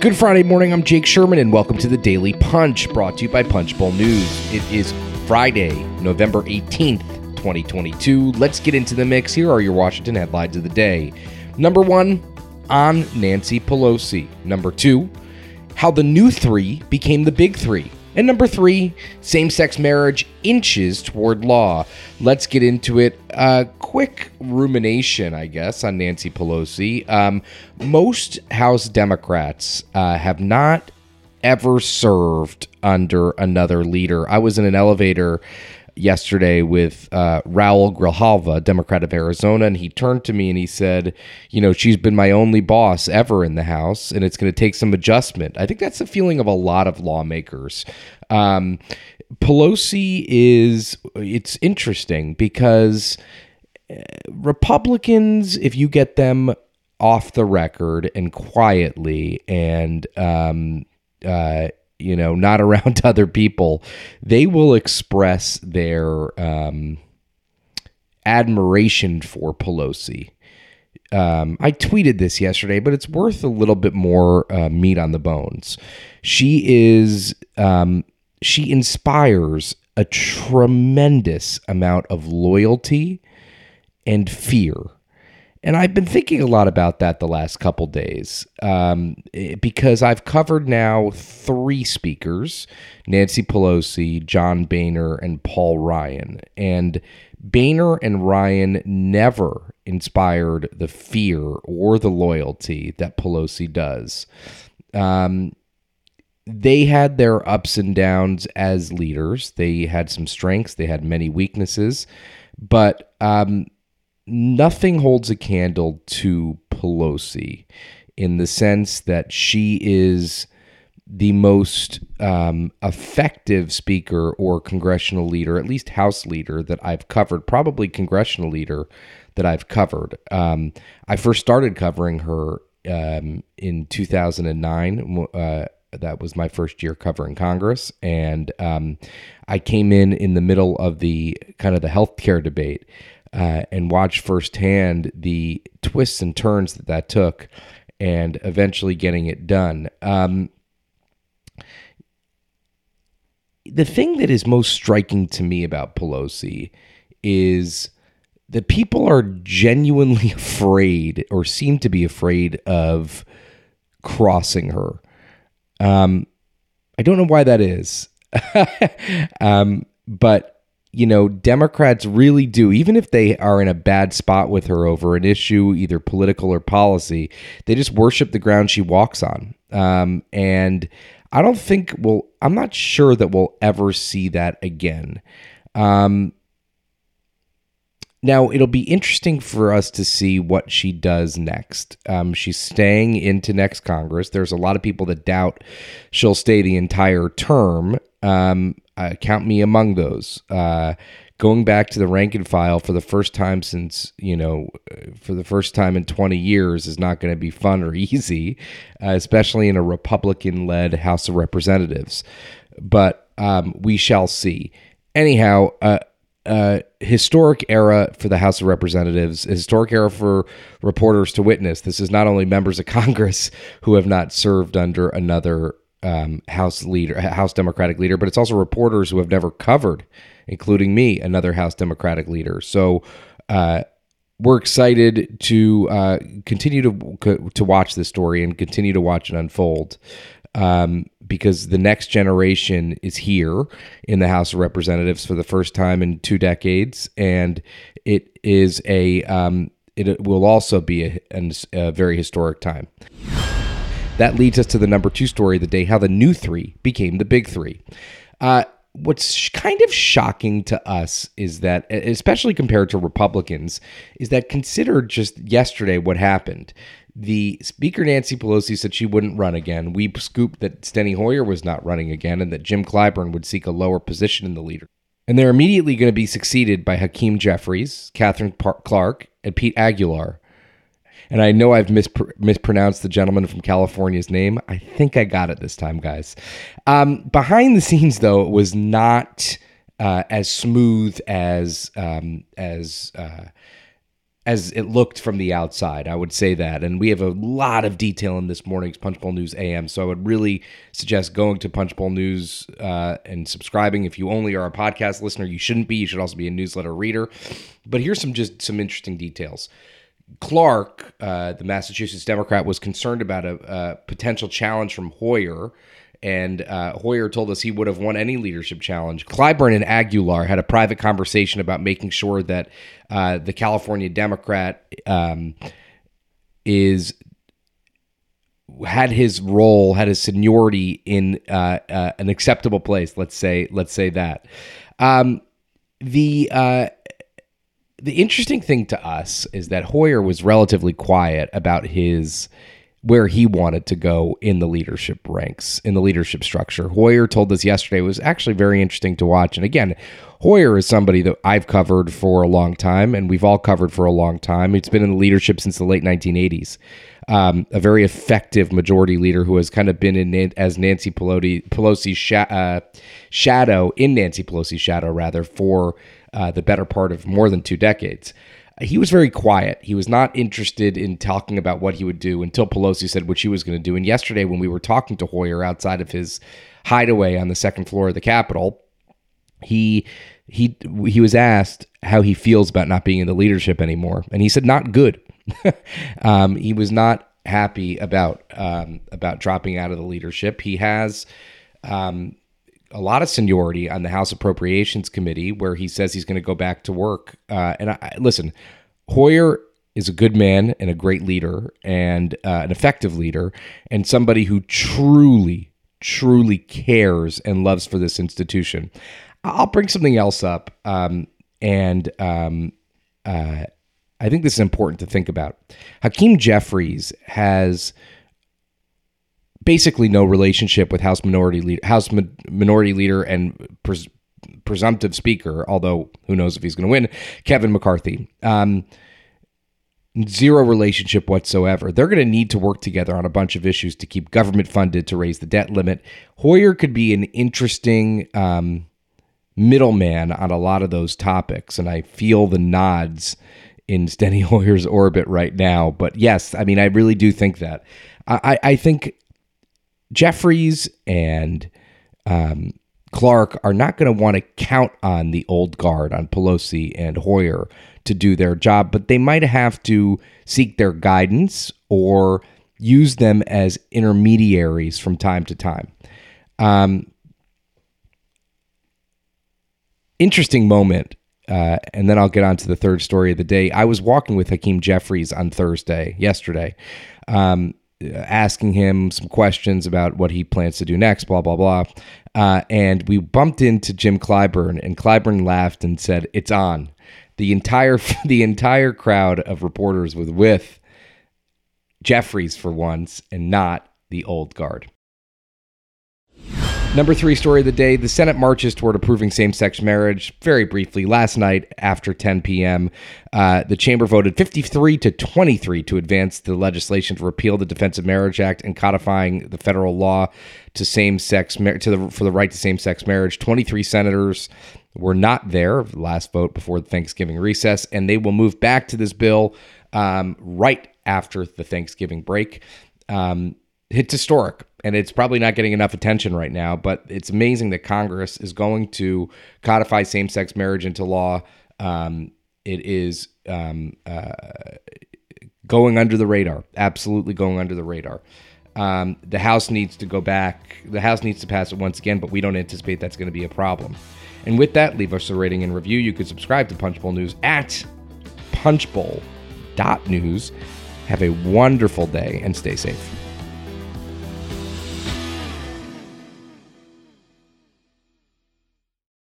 Good Friday morning. I'm Jake Sherman, and welcome to the Daily Punch, brought to you by Punchbowl News. It is Friday, November 18th, 2022. Let's get into the mix. Here are your Washington headlines of the day. Number one, on Nancy Pelosi. Number two, how the new three became the big three. And number three, same sex marriage inches toward law. Let's get into it. A quick rumination, I guess, on Nancy Pelosi. Um, most House Democrats uh, have not ever served under another leader. I was in an elevator yesterday with uh, Raul Grijalva, Democrat of Arizona, and he turned to me and he said, "You know, she's been my only boss ever in the House, and it's going to take some adjustment." I think that's the feeling of a lot of lawmakers. Um, Pelosi is it's interesting because uh, Republicans, if you get them off the record and quietly and um, uh, you know, not around other people, they will express their um, admiration for Pelosi. Um, I tweeted this yesterday, but it's worth a little bit more uh, meat on the bones. She is, um, she inspires a tremendous amount of loyalty and fear and I've been thinking a lot about that the last couple days um, eh, because I've covered now three speakers Nancy Pelosi, John Boehner, and Paul Ryan. And Boehner and Ryan never inspired the fear or the loyalty that Pelosi does. Um, they had their ups and downs as leaders. They had some strengths, they had many weaknesses. But um, nothing holds a candle to Pelosi in the sense that she is the most um, effective speaker or congressional leader, at least House leader that I've covered, probably congressional leader that I've covered. Um, I first started covering her um, in 2009. Uh, that was my first year covering Congress, and um, I came in in the middle of the kind of the healthcare debate uh, and watch firsthand the twists and turns that that took and eventually getting it done. Um, the thing that is most striking to me about Pelosi is that people are genuinely afraid or seem to be afraid of crossing her. Um, I don't know why that is. um, but you know, Democrats really do, even if they are in a bad spot with her over an issue, either political or policy, they just worship the ground she walks on. Um, and I don't think we'll, I'm not sure that we'll ever see that again. Um, now, it'll be interesting for us to see what she does next. Um, she's staying into next Congress. There's a lot of people that doubt she'll stay the entire term. Um, uh, count me among those. Uh, going back to the rank and file for the first time since you know uh, for the first time in 20 years is not going to be fun or easy uh, especially in a republican led house of representatives but um, we shall see anyhow uh, uh, historic era for the House of Representatives, a historic era for reporters to witness. This is not only members of Congress who have not served under another um, House leader, House Democratic leader, but it's also reporters who have never covered, including me, another House Democratic leader. So uh, we're excited to uh, continue to to watch this story and continue to watch it unfold. Um, because the next generation is here in the House of Representatives for the first time in two decades, and it is a um, it will also be a, a very historic time. That leads us to the number two story of the day how the new three became the big three. Uh, what's kind of shocking to us is that, especially compared to Republicans, is that considered just yesterday what happened. The Speaker Nancy Pelosi said she wouldn't run again. We scooped that Steny Hoyer was not running again and that Jim Clyburn would seek a lower position in the leader. And they're immediately going to be succeeded by Hakeem Jeffries, Katherine Clark, and Pete Aguilar and I know I've mispr- mispronounced the gentleman from California's name. I think I got it this time, guys. Um, behind the scenes, though, it was not uh, as smooth as um, as uh, as it looked from the outside. I would say that. And we have a lot of detail in this morning's Punchbowl News AM. So I would really suggest going to Punchbowl News uh, and subscribing. If you only are a podcast listener, you shouldn't be. You should also be a newsletter reader. But here's some just some interesting details. Clark, uh, the Massachusetts Democrat, was concerned about a, a potential challenge from Hoyer and uh, Hoyer told us he would have won any leadership challenge. Clyburn and Aguilar had a private conversation about making sure that uh, the California Democrat um, is had his role, had his seniority in uh, uh an acceptable place. Let's say, let's say that. Um, the uh, the interesting thing to us is that Hoyer was relatively quiet about his where he wanted to go in the leadership ranks, in the leadership structure. Hoyer told us yesterday It was actually very interesting to watch. And again, Hoyer is somebody that I've covered for a long time, and we've all covered for a long time. It's been in the leadership since the late 1980s. Um, a very effective majority leader who has kind of been in as Nancy Pelosi, Pelosi's uh, shadow, in Nancy Pelosi's shadow, rather, for uh, the better part of more than two decades he was very quiet. He was not interested in talking about what he would do until Pelosi said what she was going to do. And yesterday, when we were talking to Hoyer outside of his hideaway on the second floor of the Capitol, he he he was asked how he feels about not being in the leadership anymore, and he said not good. um, he was not happy about um, about dropping out of the leadership. He has um, a lot of seniority on the House Appropriations Committee, where he says he's going to go back to work. Uh, and I, listen, Hoyer is a good man and a great leader and uh, an effective leader and somebody who truly, truly cares and loves for this institution. I'll bring something else up, um, and um, uh, I think this is important to think about. Hakeem Jeffries has basically no relationship with House Minority Leader, House Mi- Minority Leader, and pres- presumptive Speaker. Although who knows if he's going to win, Kevin McCarthy. Um, zero relationship whatsoever. They're going to need to work together on a bunch of issues to keep government funded to raise the debt limit. Hoyer could be an interesting um, middleman on a lot of those topics, and I feel the nods in Steny Hoyer's orbit right now. But yes, I mean, I really do think that. I, I think Jeffries and um, Clark are not going to want to count on the old guard, on Pelosi and Hoyer to do their job, but they might have to seek their guidance or use them as intermediaries from time to time. Um, interesting moment. Uh, and then I'll get on to the third story of the day. I was walking with Hakeem Jeffries on Thursday, yesterday, um, asking him some questions about what he plans to do next, blah, blah, blah. Uh, and we bumped into Jim Clyburn, and Clyburn laughed and said, It's on. The entire the entire crowd of reporters was with Jeffries for once and not the old guard. Number three story of the day the Senate marches toward approving same sex marriage. Very briefly, last night after 10 p.m., uh, the chamber voted 53 to 23 to advance the legislation to repeal the Defense of Marriage Act and codifying the federal law to same sex mar- to the, for the right to same sex marriage. 23 senators were not there, last vote before the Thanksgiving recess, and they will move back to this bill um, right after the Thanksgiving break. Um, it's historic and it's probably not getting enough attention right now, but it's amazing that Congress is going to codify same sex marriage into law. Um, it is um, uh, going under the radar, absolutely going under the radar. Um, the House needs to go back. The House needs to pass it once again, but we don't anticipate that's going to be a problem. And with that, leave us a rating and review. You can subscribe to Punchbowl News at punchbowl.news. Have a wonderful day and stay safe.